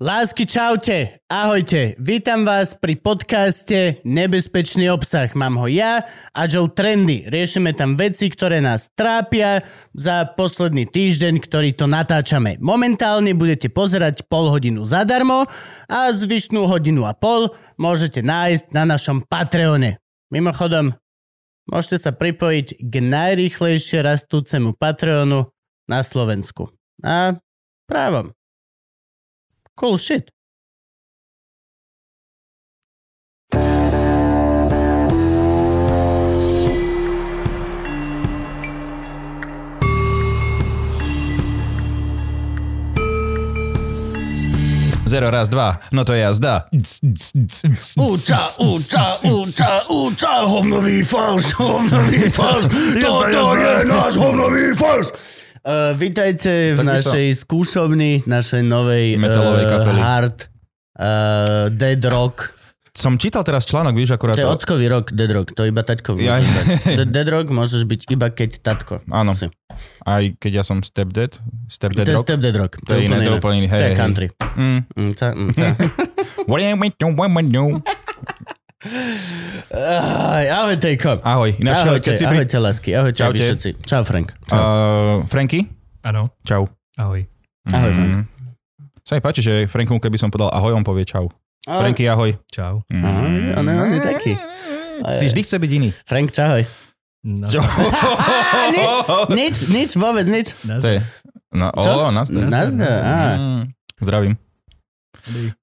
Lásky, čaute, ahojte, vítam vás pri podcaste Nebezpečný obsah. Mám ho ja a Joe Trendy. Riešime tam veci, ktoré nás trápia za posledný týždeň, ktorý to natáčame. Momentálne budete pozerať pol hodinu zadarmo a zvyšnú hodinu a pol môžete nájsť na našom Patreone. Mimochodom, môžete sa pripojiť k najrýchlejšie rastúcemu Patreonu na Slovensku. A právom. Cool shit. Zero, raz, dva. No to je jazda. Úca, úca, úca, úca, hovnový falš, hovnový falš, toto je náš hovnový falš. Uh, vítajte v Tak našej skúšovni, našej novej Metalovej uh, hard uh, dead rock. Som čítal teraz článok, víš, akurát... To je to- ockový rok, dead rock, to iba taťko Ja-. De- Dead rock môžeš byť iba keď tatko. Áno. Si. Aj keď ja som stepdad, stepdad To je rock. step dead rock. To je iné, to je úplne iné. To je country. Mm. Mm, ca, mm, ca. What do you to- what do you to- Aj, ahoj, Tejko. Ahoj. Ináč, Ahojte, keď si pri... ahojte, lásky. Ahojte, vy všetci. Čau, Frank. Čau. Uh, Franky? Áno, Čau. ahoj. Ahoj, Frank. Mm. Sa mi páči, že Franku, keby som povedal ahoj, on povie čau. Franky, ahoj. Čau. Mm. Ahoj, on je- on je taký. Si vždy chce byť iný. Frank, čahoj. No, Čo? nič, nič, nič, vôbec nič. Je... No, o, nazdar. Nazdar, á. Mm. Zdravím.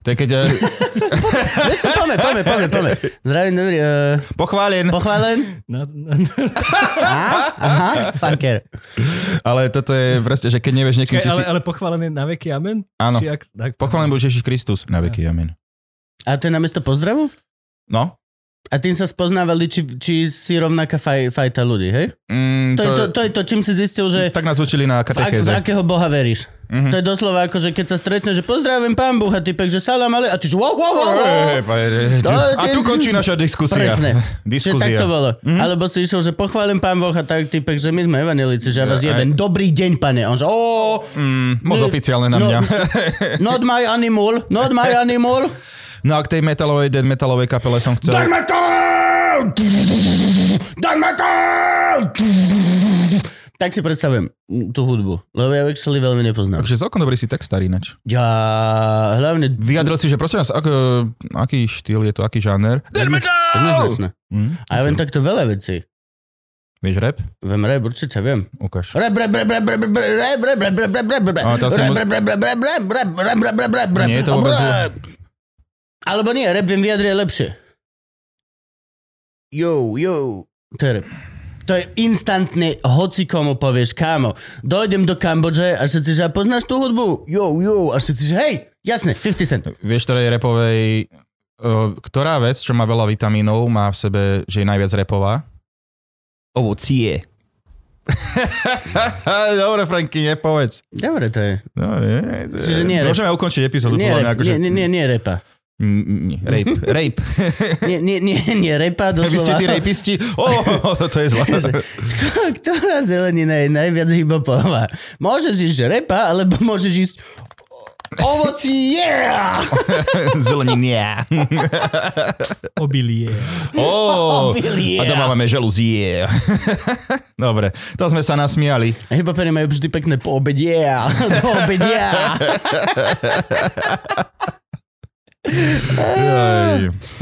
To je keď... eh, Vieš čo, poďme, poďme, poďme, poďme. Zdravím, dobrý. Uh, Pochválen. pochválen? no, no, Aha, aha, fucker. Ale toto je proste, že keď nevieš niekým, či ale, si... ale pochválený na veky, amen? Áno. Či ak, tak, Pochválen Bože Ježiš Kristus. Na veky, amen. A to je namiesto pozdravu? No. A tým sa spoznávali, či, či si rovnaká faj, fajta ľudí, hej? Mm, To, je to, to je to, čím si zistil, že Tak nás učili na v, ak, v katechéze. akého boha veríš. Mhm. To je doslova ako, že keď sa stretne, že pozdravím pán Boh a typek, že salam, ale a ty že wow, wow, wow, wow. To A tu končí naša diskusia. Presne. Čiže tak Diskusia. to bolo. Mm-hmm. Alebo si išiel, že pochválim pán Boh a tak typek, že my sme evanelici, že ja vás jebem. Dobrý deň, pane. On že, oh, Mm, moc oficiálne na no, mňa. not my animal, not my animal. No a k tej metalovej, dead metalovej kapele som chcel... Dead metal! Dead metal! Tak si predstavujem mm, tú hudbu, lebo ja actually veľmi nepoznám. Takže celkom dobrý si text starý ináč. Ja hlavne... Vyjadril si, že prosím vás, ako, aký štýl je to, aký žáner? Dead metal! Mm, A ja viem takto veľa vecí. Vieš rap? Viem rap, určite viem. Ukáž. Rap, rap, rap, rap, rap, rap, rap, rap, rap, rap, rap, rap, rap, Ale tam si rap, mus- rap, rap, rap, rap, rap, rap, rap, rap, rap, rap, rap. Nie je to vôbec zle. Rap. Alebo nie, rap viem vyjadriť lepšie. Yo, yo. To je rap. To je instantne, hoci komu povieš, kámo, dojdem do Kambodže a všetci, že poznáš tú hudbu? Yo, yo. A všetci, že hej, jasne, 50 cent. Vieš, ktorej repovej... Uh, ktorá vec, čo má veľa vitamínov, má v sebe, že je najviac repová? Ovocie. Dobre, Franky, nepovedz. Dobre to je. No, nie, to je- Čiže nie rap. Môžeme ukončiť epizódu. Nie, rap, akože... nie, nie, nie, nie repa. Nie, rape, rape. Nie, nie, nie, nie repa, Vy ste doslova. tí rapisti? Oh, to je zlá. Kto- Ktorá zelenina je najviac hybopová? Môžeš ísť repa, alebo môžeš ísť ovoci, yeah! Zeleninia. obilie. Oh, Obilie. a doma máme želuzie. Dobre, to sme sa nasmiali. Hybopery majú vždy pekné po obede, yeah!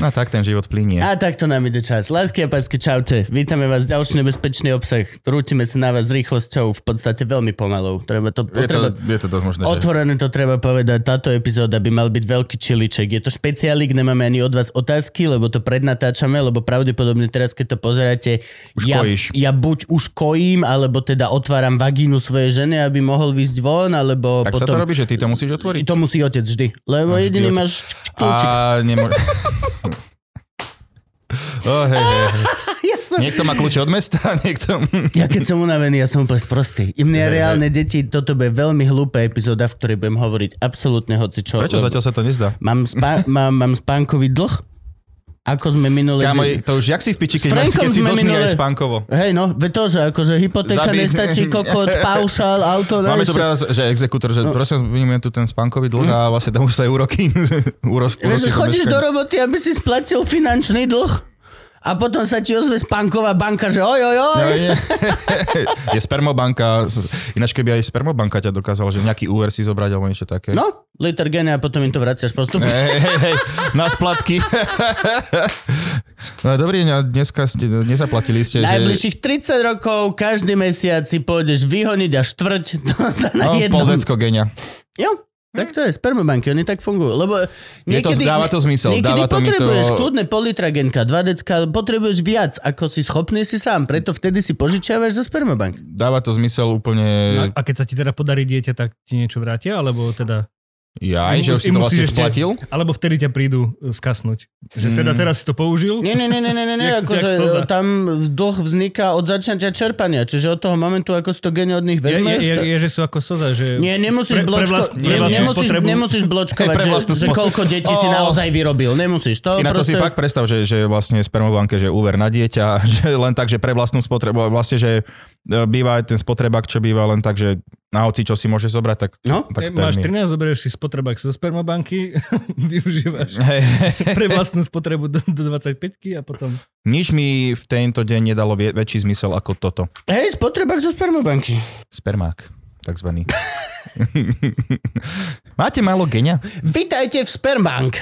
No tak ten život plinie. A takto nám ide čas. Lásky a pásky, čaute. Vítame vás ďalší nebezpečný obsah. Rútime sa na vás rýchlosťou v podstate veľmi pomalou. Treba to, Je to, treba, je to dosť možné, že... Otvorené to treba povedať, táto epizóda by mal byť veľký čiliček. Je to špeciálik, nemáme ani od vás otázky, lebo to prednatáčame, lebo pravdepodobne teraz, keď to pozeráte, Už ja, kojíš. ja buď už kojím, alebo teda otváram vagínu svojej ženy, aby mohol vysť von, alebo Tak sa to potom... robí, že ty to musíš otvoriť? To musí otec vždy, lebo vždy jediný máš kľúčik. A nemôže... oh, hej, hej, hej. Ja, som, Niekto má kľúče od mesta, niekto... ja keď som unavený, ja som úplne sprostý. I mne Hej, hej. reálne deti, toto bude veľmi hlúpa epizóda, v ktorej budem hovoriť absolútne hoci čo. Prečo lebo zatiaľ sa to nezdá? Mám, spá- mám, mám spánkový dlh ako sme minule... Kámo, to už jak si v piči, keď, Frankom keď si dlžný minule- aj spánkovo. Hej no, ve to, že akože hypotéka Zabi- nestačí, kokot, paušal, auto, Máme tu práve, že exekútor, že No. prosím, vymeníme tu ten spánkový dlh a vlastne tam už sa aj úroky. úroky, úroky chodíš do roboty, aby si splatil finančný dlh a potom sa ti ozve spánková banka, že oj, oj, oj. No, nie. je spermobanka, ináč keby aj spermobanka ťa dokázala, že nejaký úver si zobrať alebo niečo také. No, liter gene a potom im to vraciaš postupne. Hej, hej, hej, na splatky. no dobrý, no, dneska ste, nezaplatili ste, že... Najbližších 30 rokov, každý mesiac si pôjdeš vyhoniť a štvrť na No, jednom. pol decko genia. Jo, tak to je, spermobanky, oni tak fungujú. Lebo Je to- dáva to zmysel, Niekedy dáva to mi to- potrebuješ kľudne pol litra genka, dva decka, potrebuješ viac, ako si schopný si sám. Preto vtedy si požičiavaš zo spermobank. Dáva to zmysel úplne... A, a keď sa ti teda podarí dieťa, tak ti niečo vrátia? Alebo teda... Jaj, že už si to musíš vlastne ešte- splatil? Alebo vtedy ťa prídu e, skasnúť. Že teda Mm. teraz si to použil? Nie, nie, nie, nie, nie, nie, akože slza. tam dlh vzniká od začatia čerpania, čiže od toho momentu, ako si to gene od nich Je, je, vezmeš. je, ta- je, že sú ako soza, že... Nie, nemusíš, Pre- pre bločko, vlast- pre nie, vlastnú nemusíš, nemusíš bločkovať, pre že, že koľko detí si Ó. naozaj vyrobil. Nemusíš to. Ináč to proste... si fakt predstav, že, že vlastne spermobanke, že úver na dieťa, že len tak, že pre vlastnú spotrebu, vlastne, že e, býva aj ten spotrebak, čo býva len tak, že na hoci, čo si môžeš zobrať, tak, No, tak Tak máš spermy. 13, zoberieš si spotrebák zo spermobanky, využívaš Hej, pre vlastnú spotrebu do, do 25 a potom... nič mi v tento deň nedalo vie, väčší zmysel ako toto. hej, spotrebák zo spermobanky. Spermák, takzvaný. Máte málo genia? Vítajte v Sperbank.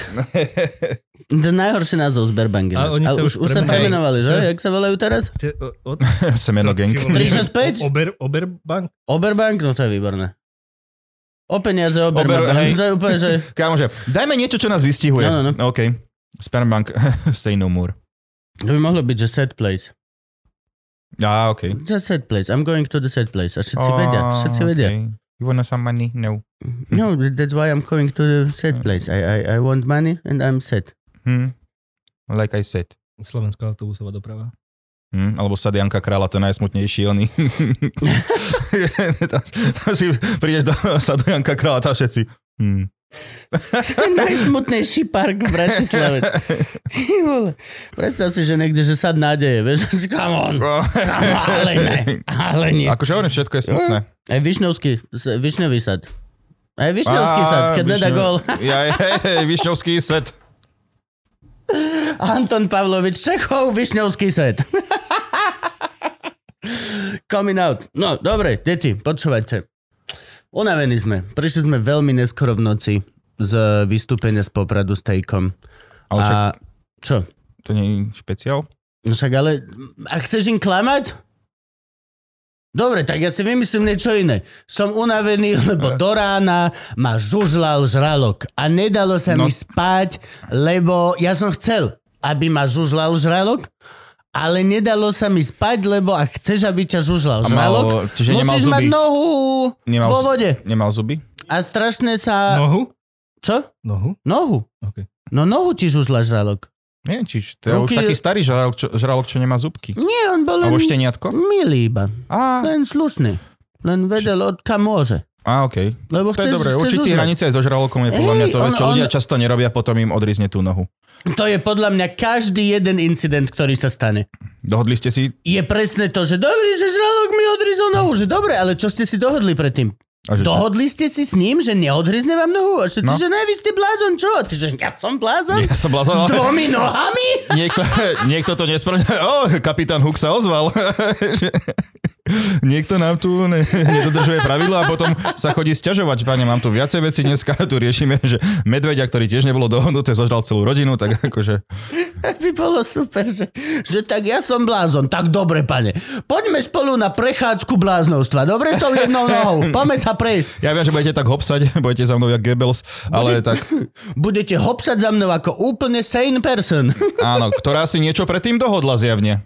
To je najhorší názov Sberbank. A oni A sa už, už už sa premenovali. že? Jak sa volajú teraz? Te, Semeno gang. Ty vole, 365? Ober, Oberbank? Oberbank? No to je výborné. O peniaze Oberbank. Ober- hej. to je úplne, že... Kámože, dajme niečo, čo nás vystihuje. No, no, no. OK. Spermbank, say no more. To by mohlo byť, že set place. Á, OK. Just set place. I'm going to the set place. A všetci vedia. Všetci vedia. Okay. You wanna some money? No. No, that's why I'm going to the set place. I, I, I want money and I'm set. Hm. Like I said. Slovenská autobusová doprava. Hm, alebo sad Janka Krála, to je najsmutnejší oný. tam, tam si prídeš do sadu Janka Krála, tam všetci. Hm. Najsmutnejší park v Bratislave. Predstav si, že niekde, že sad nádeje. Vieš, že come on. Ale ne. Ale nie. Akože hovorím, všetko je smutné. Aj Višňovský, Višňový sad. Aj Višňovský sad, keď nedá gól. Ja, hej, Višňovský set. Anton Pavlovič Čechov, Višňovský set. Coming out. No, dobre, deti, počúvajte. Unavení sme. Prišli sme veľmi neskoro v noci z vystúpenia z Popradu s Tejkom. Ale však A čo? to nie je špeciál? No však ale, ak chceš im klamať? Dobre, tak ja si vymyslím niečo iné. Som unavený, lebo do rána ma žužlal žralok a nedalo sa No. mi spať, lebo ja som chcel, aby ma žužlal žralok, ale nedalo sa mi spať, lebo ak chceš, aby ťa žužlal A mal- žralok, čiže nemal musíš zuby. mať nohu Nemal, vo vode. nemal zuby? A strašne sa... Nohu? Čo? Nohu? Nohu. OK. No nohu ti žužla žralok. Nie, či to je už Ruky- taký starý žralok čo, žralok, čo nemá zubky. Nie, on bol len Alebo šteniatko? milý iba. Á, Len slušný. Len vedel, od kam môže. á okej. Lebo To je chceš, dobré, určiť si žužlať. hranice aj so žralokom je podľa mňa to on- čo ľudia on- často nerobia, potom im odrizne tú nohu. To je podľa mňa každý jeden incident, ktorý sa stane. Dohodli ste si? Je presne to, že dobrý, že žralok mi odrizol nohu, že dobre, ale čo ste si dohodli predtým? A že, Dohodli ste si s ním, že neodrizne vám nohu? A všetci, No. že ne, vy ste blázon, čo? Ty, že ja som blázon? Ja som S blázon. dvomi nohami? Niekto, niekto to nesprávne... O, kapitán Hook sa ozval. niekto nám tu ne, nedodržuje pravidla a potom sa chodí sťažovať. Pane, mám tu viacej veci dneska, tu riešime, že medveďa, ktorý tiež nebolo dohodnuté, zožral celú rodinu, tak akože... by bolo super, že, že tak ja som blázon. Tak dobre, pane. Poďme spolu na prechádzku bláznovstva. Dobre, s tou jednou nohou. Poďme sa prejsť. Ja viem, že budete tak hopsať, budete za mnou jak Goebbels, ale tak Budete hopsať za mnou ako úplne sane person. áno, ktorá si niečo predtým dohodla zjavne.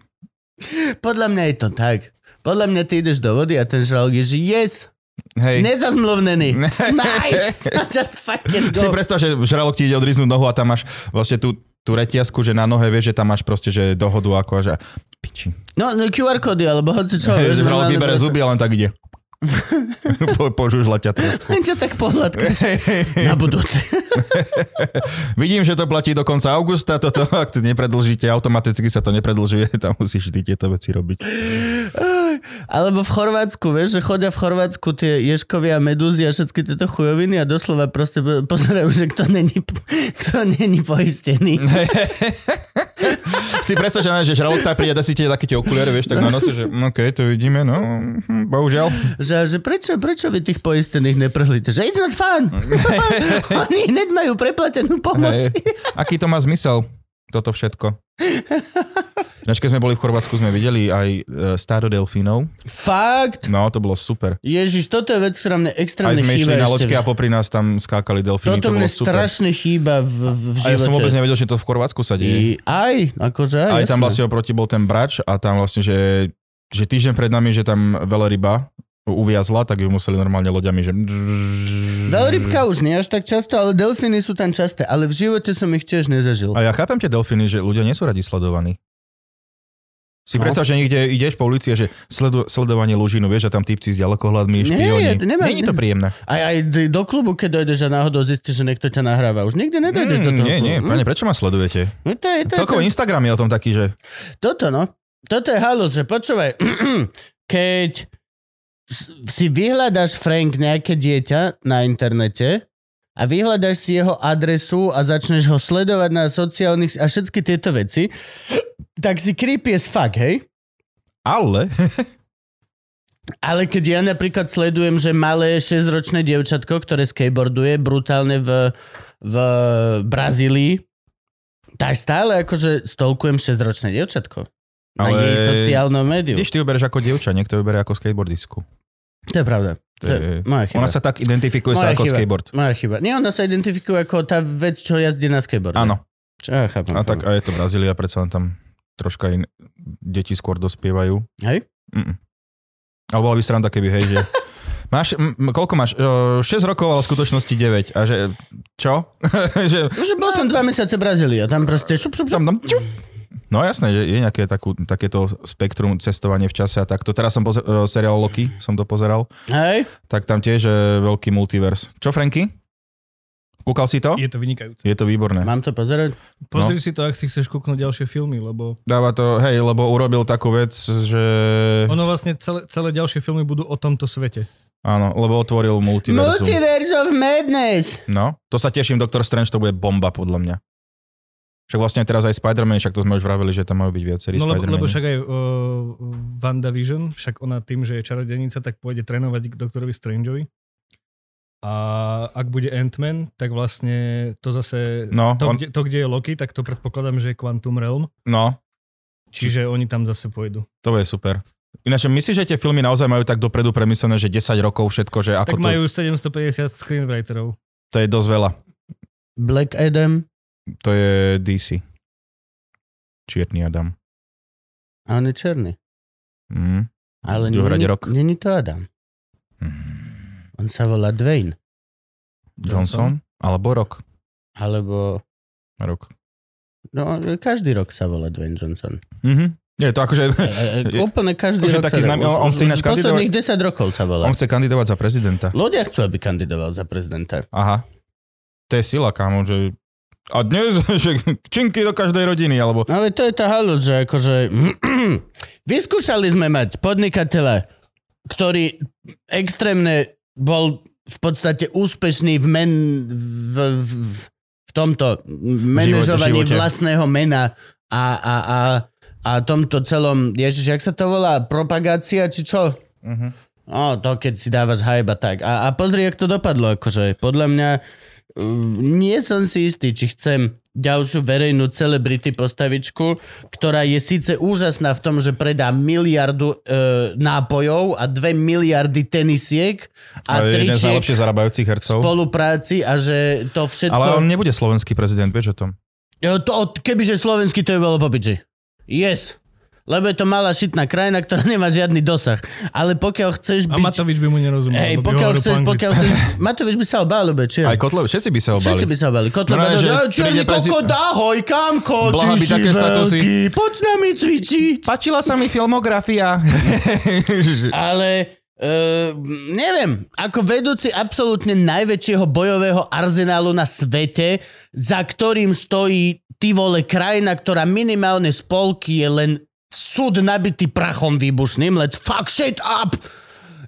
Podľa mňa je to tak. Podľa mňa ty ideš do vody a ten žralok je, že yes, Hej. nezazmluvnený. Nice. Just fucking Si go. predstav, že žralok ti ide odriznúť nohu a tam máš vlastne tú, tú reťazku, že na nohe vieš, že tam máš proste, že dohodu ako, že piči. No, no QR kódy, alebo hoci čo. Vieš, že žralok vybere zuby a len tak ide. Po, požužla ťa trošku. Ťa tak pohľadkaš na budúce. Vidím, že to platí do konca augusta, toto, ak to nepredlžíte, automaticky sa to nepredlžuje, tam musíš ty tieto veci robiť. Alebo v Chorvátsku, vieš, že chodia v Chorvátsku tie ješkovia, medúzy a všetky tieto chujoviny a doslova proste pozerajú, že kto není, kto není poistený. si predstav, že, že žralok tak príde, dá si tie také tie okuliare, vieš, tak na nose, že hm, OK, to vidíme, no, hm, bohužiaľ. Že, že prečo, prečo vy tých poistených neprhlíte? Že it's not fun. Oni hneď majú preplatenú pomoc. Aký to má zmysel, toto všetko? Ináč, keď sme boli v Chorvátsku, sme videli aj e, stádo delfínov. Fakt? No, to bolo super. Ježiš, toto je vec, ktorá mne Aj extrémne sme chýba. išli na loďke a popri nás tam skákali delfíny, Toto to mne super. strašne chýba v, v A živote. ja som vôbec nevedel, že to v Chorvátsku sa deje. I, aj, akože aj, Aj tam vlastne oproti bol ten brač a tam vlastne, že, že týždeň pred nami, že tam veľryba uviazla, tak ju museli normálne loďami, že... Veľrybka už nie až tak často, ale delfíny sú tam časté. Ale v živote som ich tiež nezažil. A ja chápem tie delfíny, že ľudia nie sú radi sledovaní. Si No. predstav, že niekde ideš po ulici a že sledu, sledovanie lužinu, vieš, a tam typci s ďalekohľadmi, Nie, špioni. to nemá- Není to príjemné. Aj, aj do klubu, keď dojdeš a náhodou zistíš, že niekto ťa nahráva. Už nikdy nedojdeš do Mm, toho. nie, nie, klubu. pane, prečo ma sledujete? No to je, to je, Celkovo to, Instagram je o tom taký, že... toto, no. Toto je halus, že počúvaj, keď si vyhľadáš Frank nejaké dieťa na internete a vyhľadáš si jeho adresu a začneš ho sledovať na sociálnych a všetky tieto veci, tak si creepy as fuck, hej? Ale... Ale keď ja napríklad sledujem, že malé 6-ročné dievčatko, ktoré skateboarduje brutálne v, v Brazílii, tak stále akože stolkujem 6-ročné dievčatko. Na Ale- jej sociálnom médiu. Tiež ty ju bereš ako dievča, niekto ju berie ako skateboardisku. To je pravda. To To je je... moja chyba. Ona sa tak identifikuje sa Moja ako chyba. skateboard. Moja chyba. Nie, ona sa identifikuje ako tá vec, čo jazdí na skateboarde. Áno. Čo ja chápem. A tak a je to Brazília, predsa tam troška in... deti skôr dospievajú. Hej? Mm-mm. Ale bola by sranda, keby, hej, že... Máš, m- koľko máš? O, 6 rokov, ale v skutočnosti 9. A že, čo? že, že bol som dva mesiace v Brazílii a tam proste šup, šup, šup. tam, tam. No jasné, že je nejaké takú, takéto spektrum cestovanie v čase a takto. Teraz som pozer- seriál Loki, som to pozeral, Hej? tak tam tiež je veľký multivers. Čo, Franky? Kúkal si to? Je to vynikajúce. Je to výborné. Mám to pozerať? Pozri si to, ak si chceš kúknúť ďalšie filmy, lebo Dáva to, hej, lebo urobil takú vec, že... ono vlastne celé, celé ďalšie filmy budú o tomto svete. Áno, lebo otvoril multiverzum. Multiverse of Madness. No, to sa teším, Doktor Strange to bude bomba podľa mňa. Však vlastne teraz aj Spider-Man, však to sme už vraveli, že tam majú byť viacerí No lebo, lebo však aj uh, WandaVision, však ona tým, že je čarodenica, tak pôjde trénovať k doktorovi Strangeovi. A ak bude Ant-Man, tak vlastne to zase, No, to, on- kde, to, kde je Loki, tak to predpokladám, že je Quantum Realm, No, čiže oni tam zase pôjdu. to bude super. Ináč, myslíš, že tie filmy naozaj majú tak dopredu premyslené, že 10 rokov všetko, že ako Tak to... majú 750 screenwriterov. To je dosť veľa. Black Adam. To je DC. Čierny Adam. A on je černý. Mm. Ale není, rok. není to Adam. Mm. On sa volá Dwayne. Johnson? Alebo Rock. Alebo... Rock. No, každý rok sa volá Dwayne Johnson. Mhm. Nie, to akože... E, e, úplne každý je rok taký sa známy, už- on- on chce ináč Posledných 10 rokov sa volá. On chce kandidovať za prezidenta. Ľudia chcú, aby kandidoval za prezidenta. Aha. To je sila, kámo, že... A dnes, že činky do každej rodiny, alebo... No ale to je tá halus, že akože... Vyskúšali sme mať podnikateľa, ktorý extrémne bol v podstate úspešný v, men, v, v, v tomto manažovaní živote. vlastného mena a, a, a, a tomto celom, ježiš, jak sa to volá, propagácia, či čo? Uh-huh. No, to keď si dávaš hype a tak. A, a pozri, jak to dopadlo, akože podľa mňa uh, nie som si istý, či chcem ďalšiu verejnú celebrity postavičku, ktorá je síce úžasná v tom, že predá miliardu uh, nápojov a dve miliardy tenisiek a z tričiek najlepšie zarábajúcich hercov. spolupráci a že to všetko... Ale on nebude slovenský prezident, vieš o tom? Jo, to, kebyže slovenský, to je bolo popiči. Yes. Lebo je to malá šitná krajina, ktorá nemá žiadny dosah. Ale pokiaľ chceš A byť... Matovič by mu nerozumel. Hej, pokiaľ chceš, pokiaľ chceš... Matovič by sa obal, lebo či? Aj Kotlev, všetci by sa obali. Všetci by sa obali. Kotleba, No, no, príde černý prezi- kokot, ahoj, kamko, Blaha ty si také veľký, poď nami cvičiť. Páčila sa mi filmografia. Ale Uh, neviem, ako vedúci absolútne najväčšieho bojového arzenálu na svete, za ktorým stojí ty vole krajina, ktorá minimálne spolky je len súd nabitý prachom výbušným, let's fuck shit up!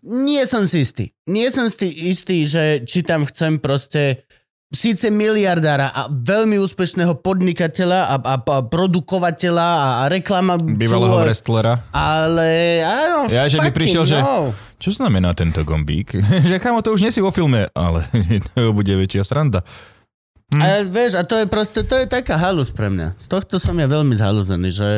Nie som si istý. Nie som si istý, že či tam chcem proste síce miliardára a veľmi úspešného podnikateľa a, a, a produkovateľa a, a reklama... Bývalého wrestlera. Ale áno, Ja, že by prišiel, že- no. Čo znamená tento gombík? že chamo, to už nie si vo filme, ale to bude väčšia sranda. Hm. A vieš, a to je proste, to je taká halus pre mňa. Z tohto som ja veľmi zhalúzený, že...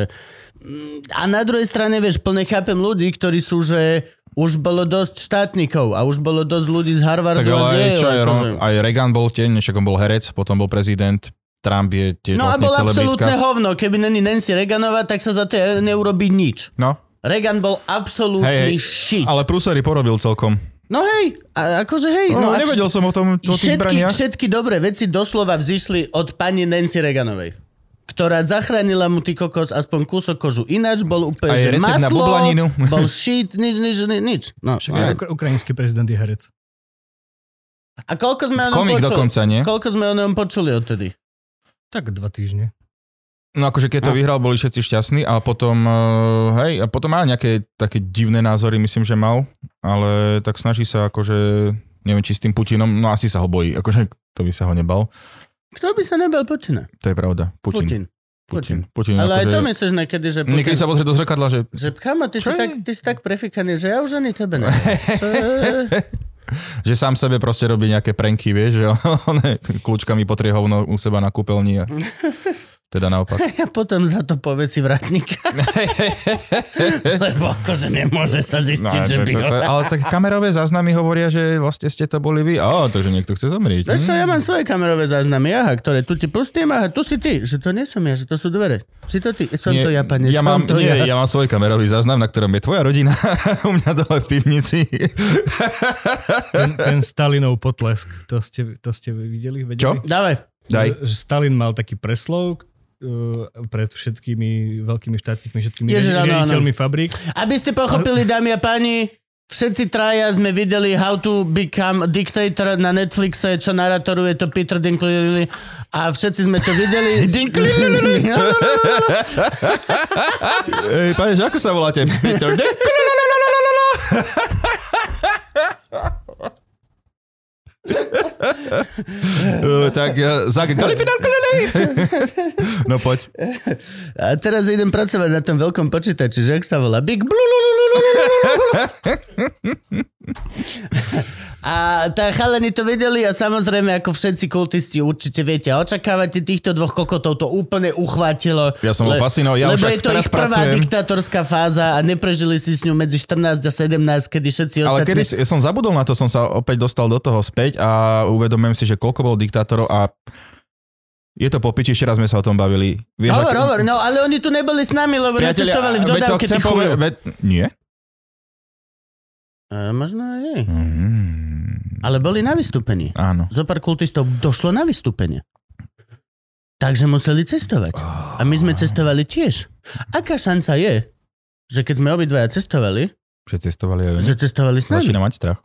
A na druhej strane, vieš, plne chápem ľudí, ktorí sú, že už bolo dosť štátnikov a už bolo dosť ľudí z Harvardu Tak a z ale aj, Yale. čo je, akože. Aj Reagan bol tiež, však on bol herec, potom bol prezident, Trump je tiež No a vlastne bol absolútne hovno. Keby není Nancy Reaganová, tak sa za to neurobí nič. No, Reagan bol absolútny Hej, hej. shit. ale prúsery porobil celkom. No hej, a akože hej. No, No, a nevedel som o tom, o tých všetky, zbraniach. všetky dobré veci doslova vzýšli od pani Nancy Reaganovej ktorá zachránila mu ty kokos aspoň kúsok kožu. Ináč bol úplne, že na maslo, bublaninu. bol shit, nič, nič, nič. nič. No, Však a, aj ukra- ukrajinský prezident je herec. a koľko sme o ňom Komik počuli? dokonca, nie? Koľko sme o ňom počuli odtedy? Tak dva týždne. No akože keď to A- vyhral, boli všetci šťastní, ale potom, uh, hej, a potom mal nejaké také divné názory, myslím, že mal, ale tak snaží sa akože, neviem, či s tým Putinom, no asi sa ho bojí, akože to by sa ho nebal. Kto by sa nebal Putina? To je pravda. Putin. Putin. Putin. Putin. Ale aj akože, to myslíš niekedy, že Putin... Niekedy sa pozrie do zrkadla, že Že chamo, ty, si tak, ty si tak prefikaný, že ja už ani tebe. Čo- že sám sebe proste robí nejaké pranky, vieš, že on kľúčkami potrie hovno u seba na kúpeľni a teda naopak. A potom za to povie si vratníka. Lebo akože nemôže sa zistiť, No, že to, by to, to, ale tak kamerové záznamy hovoria, že vlastne ste to boli vy. Á, takže niekto chce zomrieť. Vieš čo, ja mám svoje kamerové záznamy, aha, ktoré tu ti pustím, aha, tu si ty, že to nie som ja, že to sú dvere. Si to ty, som to ja, pane, ja mám, to nie, ja. ja mám svoj kamerový záznam, na ktorom je tvoja rodina u mňa dole v pivnici. Ten, ten Stalinov potlesk, to ste, to ste videli? Vedeli? Čo? Dávaj. Daj. Že Stalin mal taký preslov pred všetkými veľkými štátnikmi, všetkými Ježiš, riaditeľmi fabrík. Aby ste pochopili, dámy a páni, všetci traja sme videli How to Become a Dictator na Netflixe, čo naratoruje to Peter Dinklage a všetci sme to videli. Ej, pane, že ako sa voláte? Peter Dick. Uh, tak uh, Zak Galifianakis. No poď. A teraz idem pracovať na tom veľkom počítači, že ak sa volá Big Blue. A tá chalani to vedeli a samozrejme ako všetci kultisti určite viete a očakávate týchto dvoch kokotov to úplne uchvátilo. Ja som bol fascinovaný, ja lebo je to ich prvá pracujem. diktatorská fáza a neprežili si s ňou medzi 14 a 17, kedy všetci Ale ostatní... kedy si- som zabudol na to, som sa opäť dostal do toho späť a uvedomujem si, že koľko bolo diktátorov a je to po piči, ešte raz sme sa o tom bavili. Vieš, Hovor, hovor, no ale oni tu neboli s nami, lebo Priatelia, necestovali v veď to dodávke chcem tých povedať- chujov. veď- Nie? E, možno aj. Mm, Ale boli na vystúpení. áno. Zopár kultistov došlo na vystúpenie. Takže museli cestovať. A my sme cestovali tiež. Aká šanca je, že keď sme obidvaja cestovali, Že cestovali aj oni. že cestovali s nami? Začína mať strach.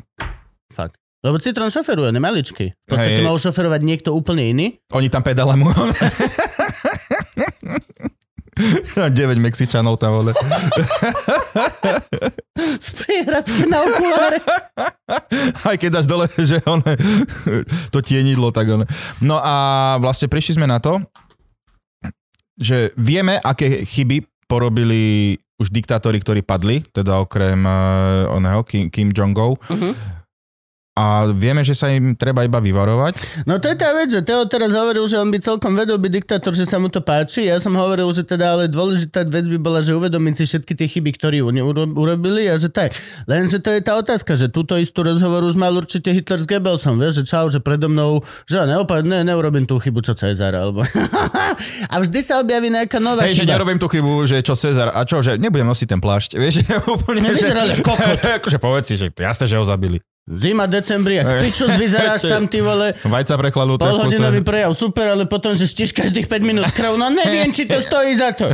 Fakt. Lebo Citron šoferuje, on je maličký. V podstate Hej. mal šoferovať niekto úplne iný. Oni tam pedale mu. 9 Mexičanov tam vole. V priehradke na okuláre. Aj keď dáš dole, že on, to tienidlo, tak on. No a vlastne prišli sme na to, že vieme, aké chyby porobili už diktátori, ktorí padli, teda okrem uh, oného Kim, Kim Jong-un. Uh-huh. A vieme, že sa im treba iba vyvarovať. No to je tá vec, že Teo teraz hovoril, že on by celkom vedel byť diktátor, že sa mu to páči. Ja som hovoril, že teda ale dôležitá vec by bola, že uvedomiť si všetky tie chyby, ktoré oni uro- urobili a že tak. Lenže to je tá otázka, že túto istú rozhovor už mal určite Hitler s Goebbelsom, vieš, že čau, že predo mnou, že neopa- ne, neurobím tú chybu, čo Cezar, alebo... a vždy sa objaví nejaká nová Hej, že chyba. nerobím tú chybu, že čo Cezar, a čo, že nebudem nosiť ten plášť. Vieš, že úplne, že... Nevyzeral ako kokot. akože povedz si, že jasné, že ho zabili. Zima, decembri, ak Hej. pičus vyzeráš tam, ty vole, Vajca v kuse. Polhodinový prejav, super, ale potom, že štíš každých 5 minút krv, no neviem, či to stojí za to.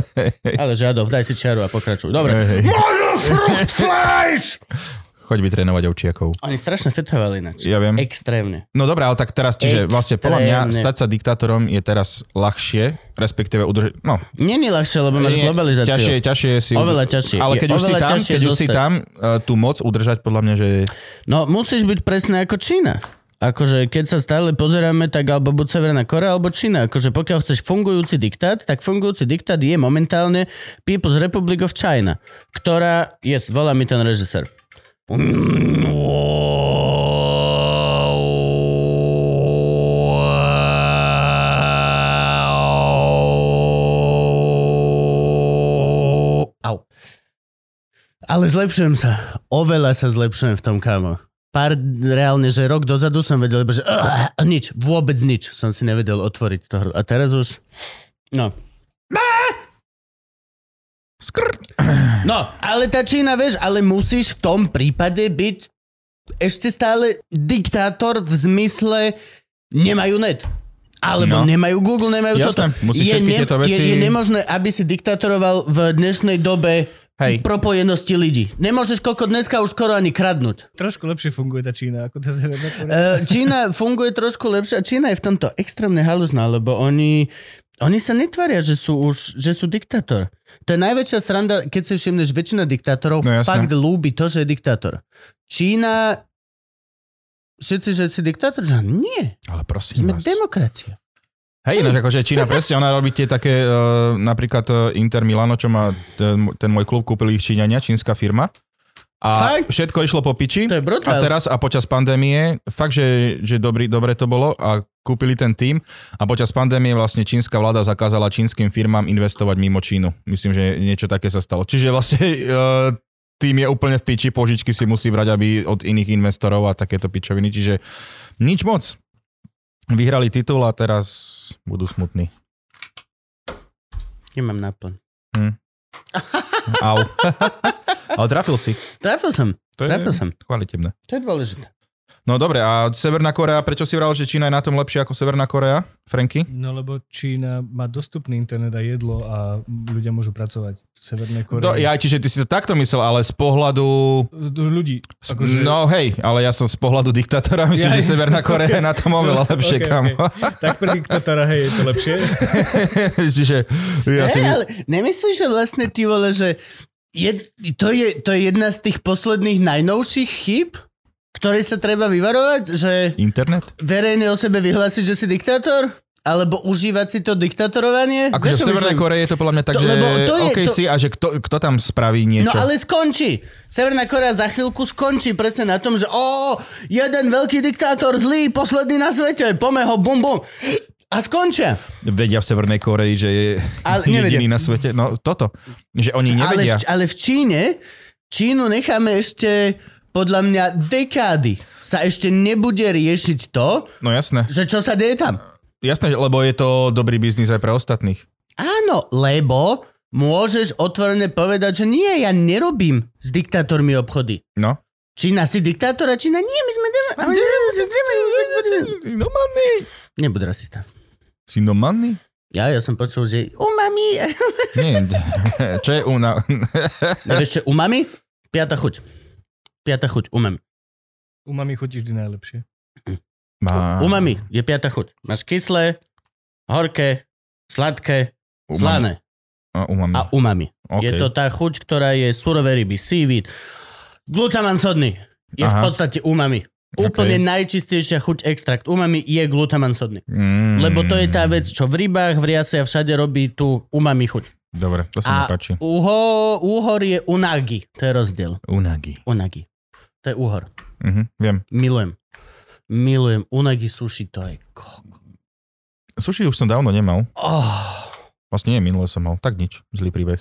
Ale Žadov, daj si čiaru a pokračuj. Dobre. Hej. Motherfrucht fleisch! Choď vytrénovať ovčiakov. Oni strašne fetovali ináč. Ja viem. Extrémne. No dobré, ale tak teraz, čiže vlastne podľa mňa Extrémne. stať sa diktátorom je teraz ľahšie, respektíve udržať, no, Není ľahšie, lebo máš nie, globalizáciu. ťažšie, ťažšie je si... Oveľa ťažšie. Ale Je keď už si tam, keď už si zostať. tam, uh, tú moc udržať podľa mňa, že... No musíš byť presne ako Čína. Akože keď sa stále pozeráme, tak alebo buď Severná Korea, alebo Čína. Akože pokiaľ chceš fungujúci diktát, tak fungujúci diktát je momentálne People's Republic of China, ktorá, yes, volá mi ten režisér. Ale zlepšujem sa. Oveľa sa zlepšujem v tom, kámo. Pár, reálne, že rok dozadu som vedel, že uh, nič, vôbec nič som si nevedel otvoriť to hru. A teraz už, no. Skr. No, ale tá Čína, vieš, ale musíš v tom prípade byť ešte stále diktátor v zmysle nemajú net. Alebo No. nemajú Google, nemajú Jasné, toto. musíš všetky tieto veci- je, je nemožné, aby si diktátoroval v dnešnej dobe Hej. propojenosti ľudí. Nemôžeš koľko dneska už skoro ani kradnúť. Trošku lepšie funguje tá Čína ako tá Severná Čína funguje trošku lepšie a Čína je v tomto extrémne haluzná, lebo oni, oni sa netvaria, že sú už, že sú diktátor. To je najväčšia sranda, keď si všimneš, väčšina diktátorov No no, jasné. fakt ľúbi to, že je diktátor. Čína všetci, že si diktátor, že nie, Ale prosím sme vás. demokracia. Hej, ináč akože Čína presne, ona robí tie také, uh, napríklad uh, Inter Milano, čo má ten, ten môj klub, kúpili ich Číňania, čínska firma. A Fakt? všetko išlo po piči. To je A brutál. teraz a počas pandémie, fakt, že, že dobrý, dobre to bolo a kúpili ten tým a počas pandémie vlastne čínska vláda zakázala čínskym firmám investovať mimo Čínu. Myslím, že niečo také sa stalo. Čiže vlastne uh, tým je úplne v piči, požičky si musí brať aby od iných investorov a takéto pičoviny. Čiže nič moc. Vyhrali titul a teraz budú smutní. Nemám náplň. Au. Ale trafil si. Trafil som, To je trafil som. Kvalitebné. To je dôležité. No dobre, a Severná Korea, prečo si vral, že Čína je na tom lepšie ako Severná Korea? Franky? No lebo Čína má dostupný internet a jedlo a ľudia môžu pracovať v Severnej Korei. To, ja, čiže ty si to takto myslel, ale z pohľadu... Ľudí. Akože... No hej, ale ja som z pohľadu diktátora, myslím, Ja- že Severná Korea je na tom oveľa lepšie, Okay, kam. okay. Tak pre diktátora, hej, je to lepšie. čiže ja si... Hey, ale nemyslíš, že vlastne ty vole, že je, to, je, to je jedna z tých posledných najnovších chýb, ktoré sa treba vyvarovať, že Internet? verejne o sebe vyhlásiť, že si diktátor? Alebo užívať si to diktatorovanie? Akože v Severnej? Koreji je to podľa mňa tak, To- že to je- OK to- si a že kto, kto tam spraví No niečo. ale skončí. Severná Korea za chvíľku skončí presne na tom, že o, jeden veľký diktátor zlý, posledný na svete, pome ho, bum bum. A skončia. Vedia v Severnej Koreji, že je Ale nevedia. jediný na svete. No toto, že oni Ale nevedia. v, ale v Číne, Čínu necháme ešte podľa mňa dekády sa ešte nebude riešiť to, No jasné. že čo sa deje tam. Jasné, lebo je to dobrý biznis aj pre ostatných. Áno, lebo môžeš otvorene povedať, že nie, ja nerobím s diktátormi obchody. No. Čína si diktátora, Čína nie, my sme... No manný. Nebud rasista. Si no manný? Ja, ja som počul, že umami. Nie, čo je una... Nevieš, čo je umami? Piata chuť. Piata chuť, umami. Umami chutí vždy najlepšie. Má... Umami je piata chuť. Máš kyslé, horké, sladké, slané A umami. a umami. Okay. Je to tá chuť, ktorá je surové ryby, seaweed. Glutaman sodný je v Aha. podstate umami. Úplne najčistejšia chuť extrakt umami je glutaman sodný. Mm. Lebo to je tá vec, čo v rybách, v riase a všade robí tú umami chuť. Dobre, to sa mi A páči. uho, úhor je unagi. To je rozdiel. Unagi. Unagi. To je úhor. Mhm, viem. Milujem. Milujem. Unagi sushi, to je koko. Sushi už som dávno nemal. Oh. Vlastne nie, minule som mal. Tak nič, zlý príbeh.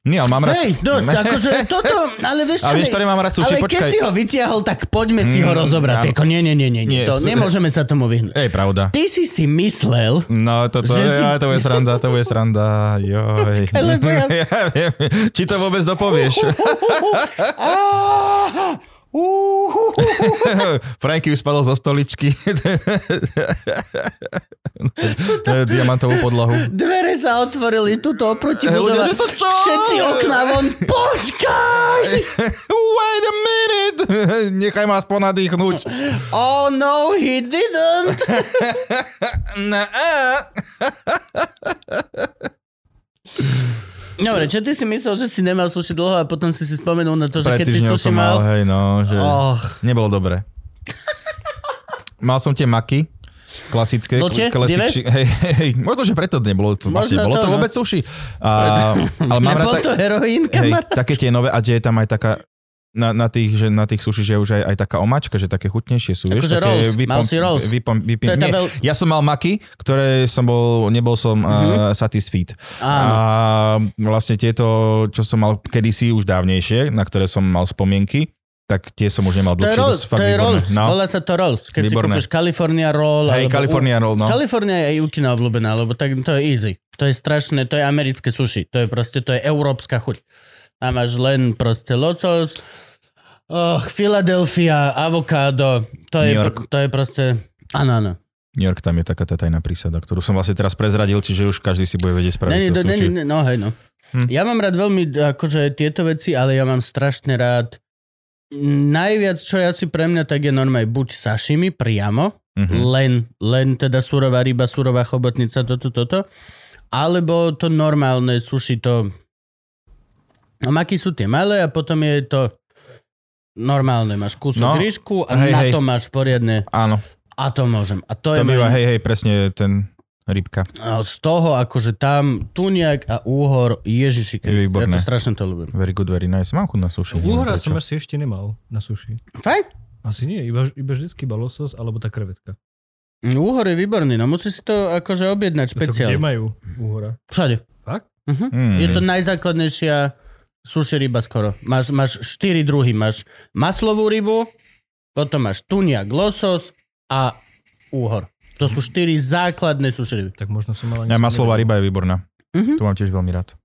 Nie, ale mám rád... Hej, dosť, akože toto, ale vieš čo, A vieš, ktoré mám rád sushi? ale keď si ho vytiahol, tak poďme si ho Mm, rozobrať. Ako, nie, nie, nie, nie, nie. To, nemôžeme sa tomu vyhnúť. Ej, pravda. Ty si si myslel, No, toto, Že si- si... to bude sranda, to bude sranda, joj. Počkaj, lebo ja- ja viem, či to vôbec dopovieš. Franky už spadol zo stoličky. Diamantovú podlahu. Dvere sa otvorili tuto oproti Eh, budova. ľudia, to? Všetci okná von. Počkaj! Wait a minute! Nechaj ma aspoň nadýchnuť. Oh no, he didn't. Dobre, čo ty si myslel, že si nemal suši dlho a potom si si spomenul na to, že Pred keď si suši mal, hej, no, že Och, nebolo dobre. Mal som tie maky, klasické. Vlčie? klasiči- hej, hej, možno, že preto nebolo to, Možno bolo to, to no. vôbec suši. A, ale mám nebol rád, to heroín, hej, také tie nové, a je tam aj taká, na, na tých, že na tých suši, že je už aj, aj taká omačka, že také chutnejšie sú. Akože rolls. Mal si rolls. Vypom, vypom, To nie, veľ- Ja som mal maky, ktoré som bol, nebol som uh, satisfied. Áno. A vlastne tieto, čo som mal kedysi už dávnejšie, na ktoré som mal spomienky, tak tie som už nemal To je dlhšie. Rolls, fakt to je. Rolls, No. volá sa to Rolls. Keď Výborné. si kúpiš California Roll. Hej, California Roll, no. California je aj Jukina obľúbená, lebo tak to je easy. To je strašné, to je americké sushi. To je proste, to je európska chuť. A máš len proste locos, oh, Philadelphia, avokádo, to je, York. to je proste, áno, áno. New York, tam je taká tá tajná prísada, ktorú som vlastne teraz prezradil, čiže už každý si bude vedieť spraviť Není, to sushi. ne- no hej, no. Hm. Ja mám rád veľmi akože tieto veci, ale ja mám strašne rád najviac, čo je asi pre mňa, tak je normálne buď sashimi priamo, Mhm. len, len teda surová ryba, surová chobotnica, toto, toto, alebo to normálne sushi, to no maky sú tie malé a potom je to normálne, máš kúsok No, ríšku a hej, na hej. to máš poriadne Áno, a to môžem. A to, to je býva, môj- hej, hej, presne ten rybka. a z toho, akože tam tuniak a úhor, ježiši, Je výborné. ja to strašne to ľúbim. Very good, very nice. Mám chuť na neviem Úhora som asi ešte nemal na suši. Fajn. Asi nie, iba, iba vždycky iba losos alebo tá krevetka. Úhor je výborný, no musí si to akože objednať To, kde špeciálne. majú úhora? Všade. Fakt? Uh-huh. Mm. Je to najzákladnejšia sushi ryba skoro. Máš, máš štyri druhy. Máš maslovú rybu, potom máš tuniak, losos a úhor. To sú štyri základné sushi ryby. Tak možno som mal. Ja, maslová ryba je výborná. Mhm. Tu mám tiež veľmi rád.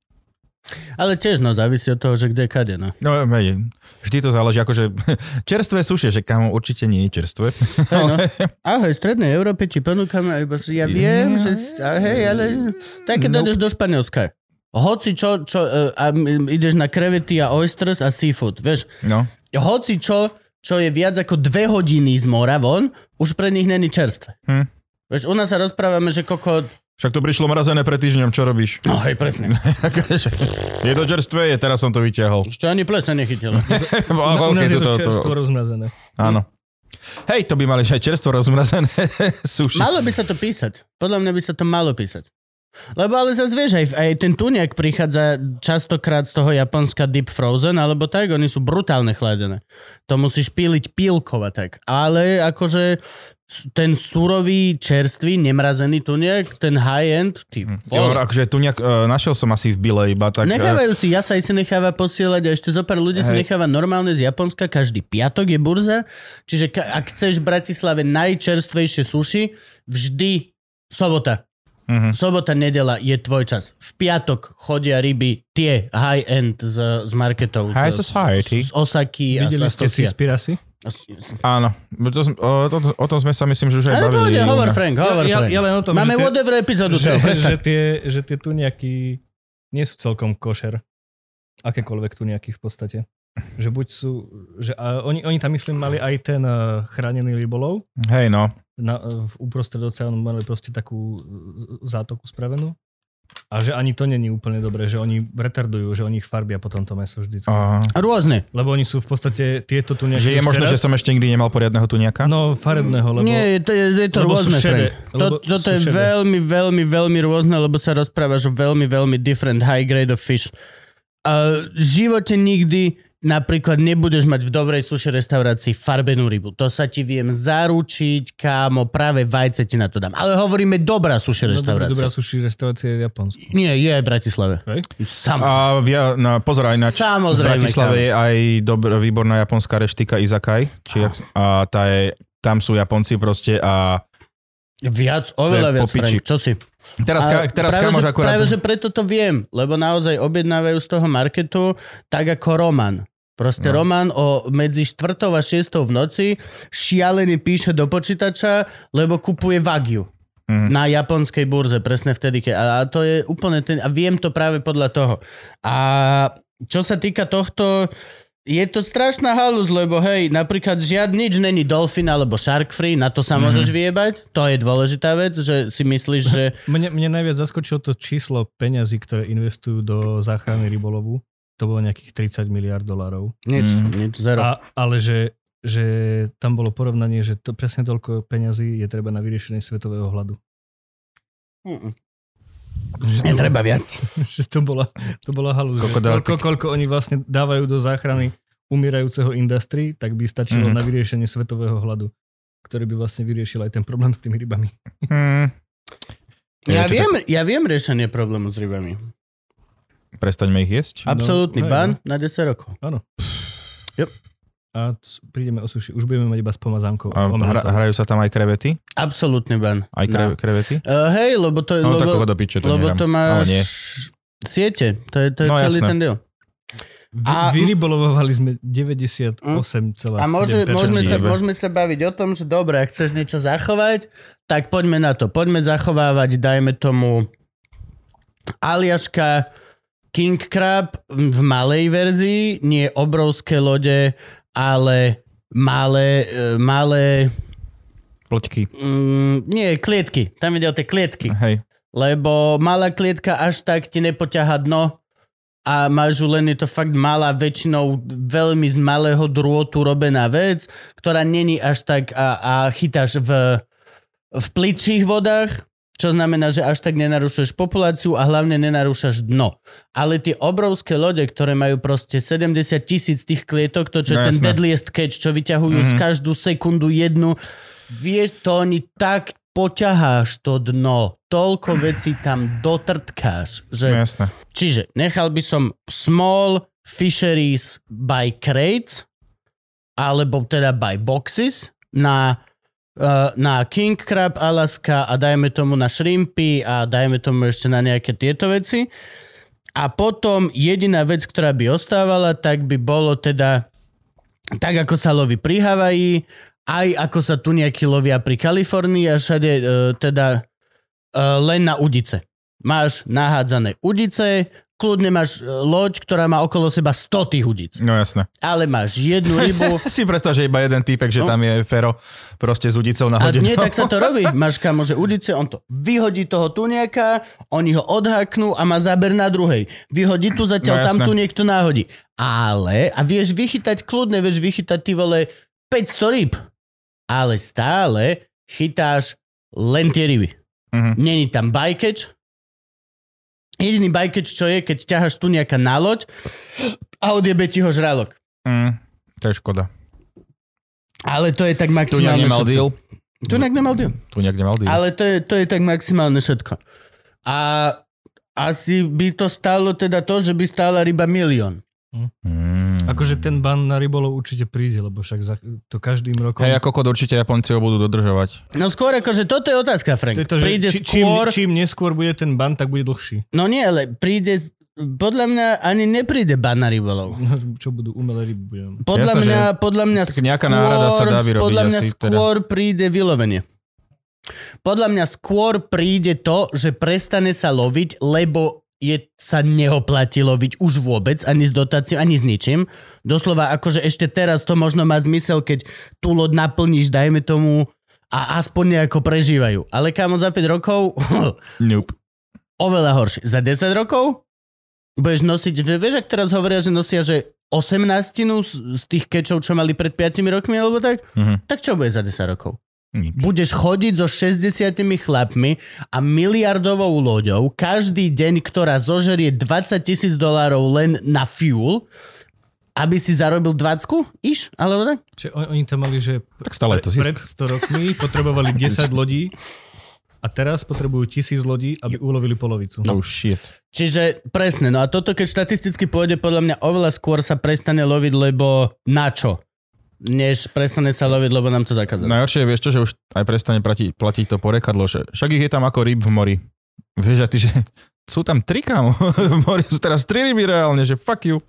Ale tiež no, závisí od toho, že kde kade. No. No, hej, vždy to záleží, akože čerstvé suše, že kamo určite nie je čerstvé. Hej, no. Ahoj, v Strednej Európe ti ponúkame, ja viem, že... Hej, ale... Tak keď Nope. dojdeš do Španielska. Hoci čo, čo e, a ideš na krevety a oysters a seafood, vieš. No, Hoci čo, čo je viac ako dve hodiny z mora von, už pre nich není čerstvé. Hm. Vieš, u nás sa rozprávame, že koko... však to prišlo mrazené pred týždňom, čo robíš? No hej, presne. je to čerstvé? Je, teraz som to vyťahol. Ešte ani plesa nechytilo. U nás Okay, je to čerstvo rozmrazené. Áno. Hej, to by mali aj čerstvo rozmrazené suši. Malo by sa to písať. Podľa mňa by sa to malo písať. Lebo ale zase vieš, aj, aj ten tuniak prichádza častokrát z toho Japonska deep frozen, alebo tak, oni sú brutálne chladené. To musíš píliť pílkov a tak. Ale akože ten surový, čerstvý, nemrazený tuniak, ten high-end, ty Jo, vole. akože tu nejak, uh, našiel som asi v Bile iba tak... eh, Nechávajú si, Jasaj si necháva posielať a ešte zo pár ľudí si Hej. necháva normálne z Japonska, každý piatok je burza, čiže ka- ak chceš v Bratislave najčerstvejšie sushi, vždy sobota. Mhm. Sobota, nedela je tvoj čas. V piatok chodia ryby, tie high-end z, z marketov. High z, society. Z, z Osaky Videli a ste si. Spirasy? Áno, to, som- o, to, o tom sme sa myslím, že už aj Ale bavili. pohode, hovor No. Frank, hovor ja, Frank. ja len o tom, Máme whatever epizódu že, toho, že, tie, že tie tuniaky nie sú celkom košer. Akékoľvek tuniaky v podstate. Že buď sú, že a oni, oni tam myslím mali aj ten uh, chránený rybolov, Hej, no. Na, v uprostred oceánu mali proste takú z- zátoku spravenú. A že ani to není úplne dobré, že oni retardujú, že oni ich farbia potom to meso vždycky. Aha. Rôzne. Lebo oni sú v podstate tieto tu Že je možné, že som ešte nikdy nemal poriadneho tuniaka? No, farebného, lebo... Nie, je to, je, je to rôzne, Frank. To, toto je šedé. veľmi, veľmi, veľmi rôzne, lebo sa rozprávaš o veľmi, veľmi different high grade of fish. Uh, v živote nikdy napríklad nebudeš mať v dobrej suši reštaurácii farbenú rybu. To sa ti viem zaručiť, kámo, práve vajce ti na to dám. Ale hovoríme dobrá suši No, dobrá, reštaurácia. dobrá sushi reštaurácia je v Japonsku. Nie, je aj v Bratislave. Hej? Samozrejme. A no, pozor aj na v Samozrejme, Bratislave kámo. je aj dobrá, výborná japonská reštika Izakai. Či a tá je, tam sú Japonci proste a Viac, oveľa viac. Frank. Čo si? teraz, A ka, teraz práve, kamoš akurát... práve, že preto to viem, lebo naozaj objednávajú z toho marketu tak ako Roman. Proste No. Roman o medzi 4 a 6 v noci šialený píše do počítača, lebo kupuje Wagyu Mhm. na japonskej burze, presne vtedy. Ke, a to je úplne ten... A viem to práve podľa toho. A čo sa týka tohto, je to strašná halus, lebo hej, napríklad žiad nič není Dolphin alebo Shark Free, na to sa Mhm. môžeš vyjebať. To je dôležitá vec, že si myslíš, že... Mne, mne najviac zaskočilo to číslo peňazí, ktoré investujú do záchrany rybolovu. To bolo nejakých 30 miliard dolárov. Nič, Mhm. nič, zero. A, ale že, že tam bolo porovnanie, že to presne toľko peňazí je treba na vyriešenie svetového hladu. Mm-mm. Že to, Netreba viac. že to bola, to bola že Krokodál, Koľko, koľko oni vlastne dávajú do záchrany umierajúceho industry, tak by stačilo Mhm. na vyriešenie svetového hladu, ktorý by vlastne vyriešil aj ten problém s tými rybami. Hmm. Ja viem, ja viem riešenie problému s rybami. Prestaňme ich jesť? Absolútny hej, ban na 10 rokov. A c- prídeme o suši. Už budeme mať iba s pomazánkou. A hra, hrajú sa tam aj krevety? Absolútny ban. Aj kre, No. krevety? Uh, hej, lebo to, No tak lebo, do piče, to lebo nehrám. to Ale nie. máš siete. To je, to je No, celý jasné. ten deal. A... A- Vyrybolovali sme 98,7%. A môže, môžeme, sa, môžeme sa baviť o tom, že dobre, ak chceš niečo zachovať, tak poďme na to. Poďme zachovávať, dajme tomu, Aliaška King Crab v malej verzii, nie obrovské lode, ale malé, e, malé Ploťky. mm, nie, klietky. Tam ide o tie klietky. Hej. Lebo malá klietka až tak ti nepoťaha dno a máš ju len, je to fakt malá, väčšinou veľmi z malého drôtu robená vec, ktorá není až tak a, a chytáš v, v plitších vodách, čo znamená, že až tak nenarušuješ populáciu a hlavne nenarúšaš dno. Ale tie obrovské lode, ktoré majú proste 70 tisíc tých klietok, to čo je No, ten jasné. deadliest catch, čo vyťahujú z Mhm. každú sekundu jednu, vieš, to oni tak poťaháš to dno, toľko vecí tam dotrtkáš, No, že... jasné. Čiže nechal by som small fisheries by crates, alebo teda by boxes na, na king crab Alaska a dajme tomu na shrimpy a dajme tomu ešte na nejaké tieto veci. A potom jediná vec, ktorá by ostávala, tak by bolo teda tak ako sa loví pri Havaji, aj ako sa tu nejakí lovia pri Kalifornii a všade uh, teda uh, len na udice. Máš nahádzané udice, kľudne máš e, loď, ktorá má okolo seba 100 tých udic. No jasné. Ale máš jednu rybu Si predstav, že iba jeden týpek, že No. tam je Fero proste s udicou na a hodinu. nie, tak sa to robí. Máš kamo, že udice, on to vyhodí toho tuniaka, oni ho odháknú a má záber na druhej. Vyhodí tu zatiaľ, No, tam tu niekto náhodí. Ale, a vieš vychytať, kľudne vieš vychytať ty vole 500 ryb. Ale stále chytáš len tie ryby. Mhm. Není tam bajkeč. Jediný bajkeč, čo je, keď ťaháš tu nejaká na loď a odjebe ti ho žralok. Mm, to je škoda. Ale to je tak Tu maximálne nemal všetko. deal. Tu nejak nemal deal. Tu nejak nemal deal. Ale to je, to je tak maximálne všetko. A asi by to stálo teda to, že by stála ryba milión. Mm. Akože ten ban na rybolov určite príde, lebo však za, to každým rokom... Hej, ako kod určite Japonci ho budú dodržovať. No skôr akože toto je otázka, Frank. to je to, že príde či, čím, skôr... čím neskôr bude ten ban, tak bude dlhší. No nie, ale príde... Podľa mňa ani nepríde ban na rybolov. No, čo budú umelé ryby budeme. Podľa Jasné, mňa, podľa mňa tak nejaká náhrada sa dá vyrobiť podľa mňa asi teda. skôr príde vylovenie. Podľa mňa skôr príde to, že prestane sa loviť, lebo je, sa neoplatí loviť už vôbec, ani s dotáciou, ani s ničím. Doslova, akože ešte teraz to možno má zmysel, keď tú loď naplníš, dajme tomu, a aspoň nejako prežívajú. Ale kámo, za 5 rokov, Nope. oveľa horšie. Za 10 rokov budeš nosiť, že vieš, ak teraz hovoria, že nosia, že 18 z, z tých kečov, čo mali pred 5 rokmi, alebo tak, Mhm. tak čo bude za 10 rokov? Nič. Budeš chodiť so 60 chlapmi a miliardovou loďou každý deň, ktorá zožerie 20 tisíc dolárov len na fuel, aby si zarobil 20 iš? Alebo tak? Čiže on, oni tam mali, že Tak stále to zisk. pred 100 rokmi potrebovali 10 lodí a teraz potrebujú 1000 lodí, aby ulovili polovicu. No shit. Čiže presne, no a toto keď štatisticky pôjde, podľa mňa oveľa skôr sa prestane loviť, lebo na čo? Než prestane sa loviť, lebo nám to zakázali. Najhoršie je, vieš čo, že už aj prestane platiť, platiť to porekadlo, že však ich je tam ako ryb v mori. Vieš, a ty, že sú tam tri kámo v mori, sú teraz tri ryby reálne, že fuck you.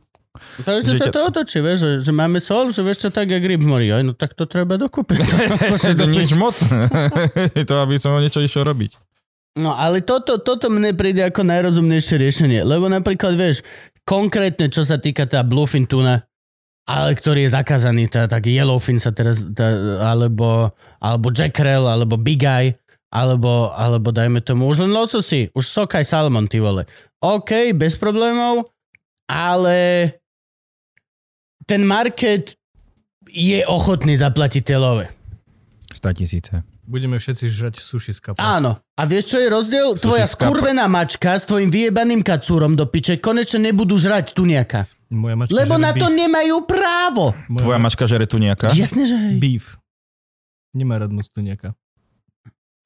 Takže Že sa to otočí, vieš, že, že máme sol, že vieš čo, tak jak ryb mori. Aj, no tak to treba dokúpiť. to nič moc. to, aby som niečo išiel robiť. No ale toto, toto mne príde ako najrozumnejšie riešenie, lebo napríklad vieš, konkrétne čo sa týka tá bluefin tuna, ale ktorý je zakázaný, tá, tak yellowfin sa teraz, tá, alebo, alebo jackerel, alebo big eye, alebo, alebo dajme tomu už len lososy, už sokaj salmon, ty vole. OK, bez problémov, ale ten market je ochotný zaplatiť tie love. 100 tisíce. Budeme všetci žrať sushi z kapa. Áno. A vieš, čo je rozdiel? Sushi Tvoja skurvená mačka s tvojim vyjebaným kacúrom do piče konečne nebudú žrať tu nejaká. Moja mačka Lebo na to beef. nemajú právo. Moja Tvoja ma- mačka žere tu nejaká? Jasne, že hej. Beef. Nemá rád moc tu nejaká.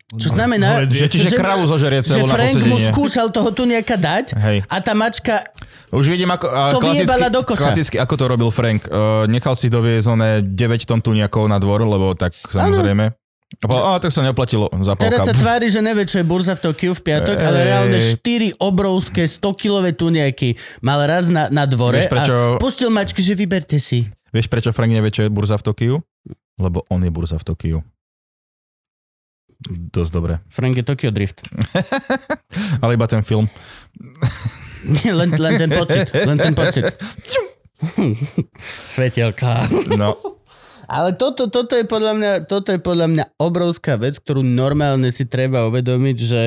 Čo znamená, Že čiže kravu zožerie že celú na Frank mu skúšal toho tu nejaká dať Hej. a tá mačka, Už vidím, ako, a To klasicky, vyjebala do koša. klasicky, ako to robil Frank. Uh, nechal si doviezť oné 9 tón tuniakov na dvor, lebo tak samozrejme. A a tak sa neoplatilo, zapal teraz sa tvári, že nevie, čo je burza v Tokiu v piatok, ale Ej. reálne 4 obrovské 100-kilové tuniaky mal raz na, na dvore Vieš, prečo- a pustil mačky, že vyberte si. Vieš, prečo Frank nevie, čo je burza v Tokiu? Lebo on je burza v Tokiu. Dosť dobre. Frank je Tokyo Drift. Ale iba ten film. Len, len ten pocit, len ten pocit. Svetielka. No, Ale toto, toto, je podľa mňa, toto je podľa mňa obrovská vec, ktorú normálne si treba uvedomiť, že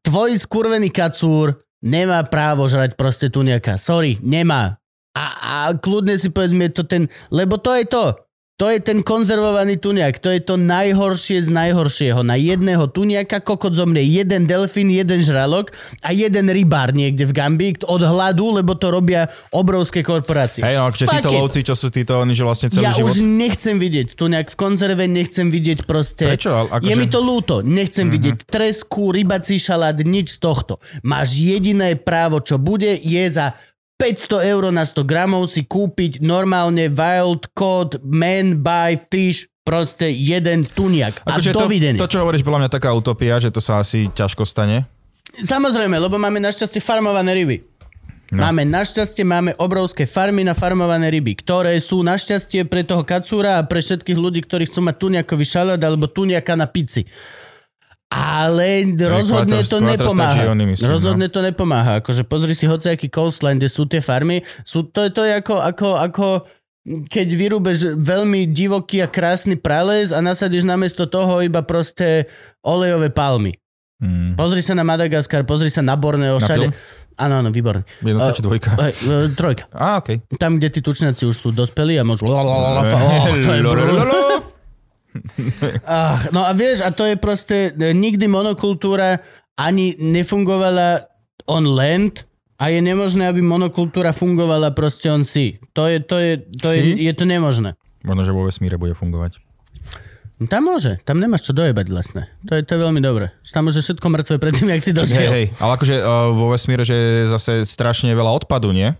tvoj skurvený kacúr nemá právo žrať nejaká. Sorry, nemá. A, a kľudne si povedz mi, to ten, lebo to je to. To je ten konzervovaný tuniak. To je to najhoršie z najhoršieho. Na jedného tuniaka kokot zomrie jeden delfín, jeden žralok a jeden rybár niekde v Gambii od hladu, lebo to robia obrovské korporácie. hej, no, akože títo it. lovci, čo sú títo, oni, že vlastne celý Ja život... už nechcem vidieť tu nejak v konzerve, nechcem vidieť proste... Prečo? Akože- Je mi to ľúto, nechcem mm-hmm. vidieť tresku, rybací šalát, nič z tohto. Máš jediné právo, čo bude, je za 500 eur na 100 gramov si kúpiť normálne wild cod, man by fish, proste jeden tuniak. A Akože to, dovidenia. to, čo hovoríš, podľa mňa taká utopia, že to sa asi ťažko stane. Samozrejme, lebo máme našťastie farmované ryby. No. Máme našťastie, máme obrovské farmy na farmované ryby, ktoré sú našťastie pre toho kacúra a pre všetkých ľudí, ktorí chcú mať tuniakový šalát alebo tuniaka na pici. Ale rozhodne to nepomáha. no. rozhodne to nepomáha. Akože pozri si hociaký coastline, kde sú tie farmy. Sú, to, to je ako, ako, ako keď vyrúbeš veľmi divoký a krásny prales a nasadíš namiesto toho iba proste olejové palmy. Hmm. Pozri sa na Madagaskar, pozri sa na Borneo, všade. Áno, áno, výborne. Jednotka či dvojka? Hej, e, trojka. Á, okej. Tam, kde tí tučnáci už sú dospelí a môžu... Oh, to je Lolololo. Ach, no a vieš, a to je proste, e, nikdy monokultúra ani nefungovala on land a je nemožné, aby monokultúra fungovala proste on si. To je, to je, to je, Si? je to nemožné. Možno, že vo vesmíre bude fungovať. No Tam môže, tam nemáš čo dojebať vlastne. To je, to je veľmi dobré. Tam môže všetko mŕtve predtým, jak si Hej, došiel. hej, ale akože uh, vo vesmíre, že je zase strašne veľa odpadu, nie?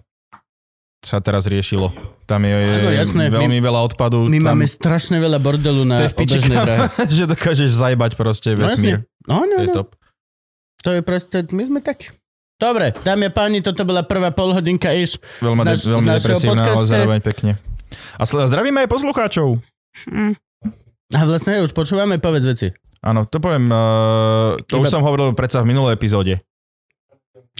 Sa teraz riešilo. Tam je Áno, jasné. veľmi veľa odpadu. My tam, máme strašne veľa bordelu na obežnej drahe. že dokážeš zajbať proste No vesmír. No, no, To je no. top. To je proste, my sme takí. Dobre, dámy a páni, toto bola prvá polhodinka iš. Veľmi, Z naš- de- veľmi z našeho depresívne, ale zároveň pekne. A zdravíme aj poslucháčov. A vlastne už počúvame, povedz veci. Áno, to poviem, uh, to Iba- už som hovoril predsa v minulej epizóde.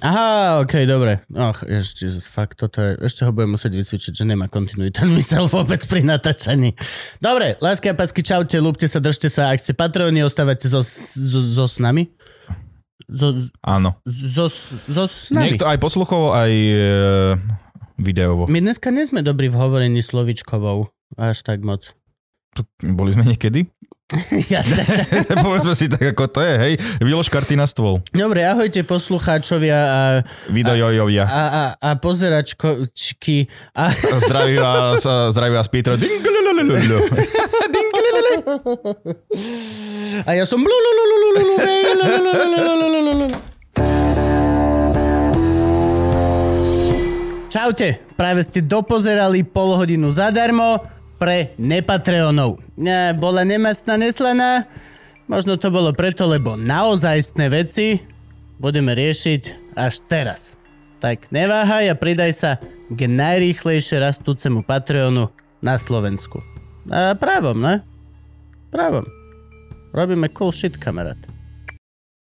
Aha, okej, dobre. Och, ešte, fakt, toto je, ešte ho budem musieť vysvičiť, že nemá kontinuita zmysel vôbec pri natáčaní. Dobre, lásky a pasky, čaute, lúbte sa, držte sa, ak ste patroni, ostávate so, so, so s nami. So, Áno. so, so s nami. Niekto aj posluchov, aj uh, videovo. My dneska nie sme dobrí v hovorení slovičkovou. Až tak moc. Boli sme niekedy? Ja Povedzme si tak, ako to je, hej. Vylož karty na stôl. Dobre, ahojte poslucháčovia a... Vidojojovia. A, a, a pozeračkočky. A... Zdraví vás, zdraví vás Peter. A ja som... Čaute, práve ste dopozerali pol hodinu zadarmo pre nepatreonov. Ne, bola nemastná neslaná, možno to bolo preto, lebo naozajstné veci budeme riešiť až teraz. Tak neváhaj a pridaj sa k najrýchlejšie rastúcemu Patreonu na Slovensku. A právom, ne? Právom. Robíme cool shit, kamarát.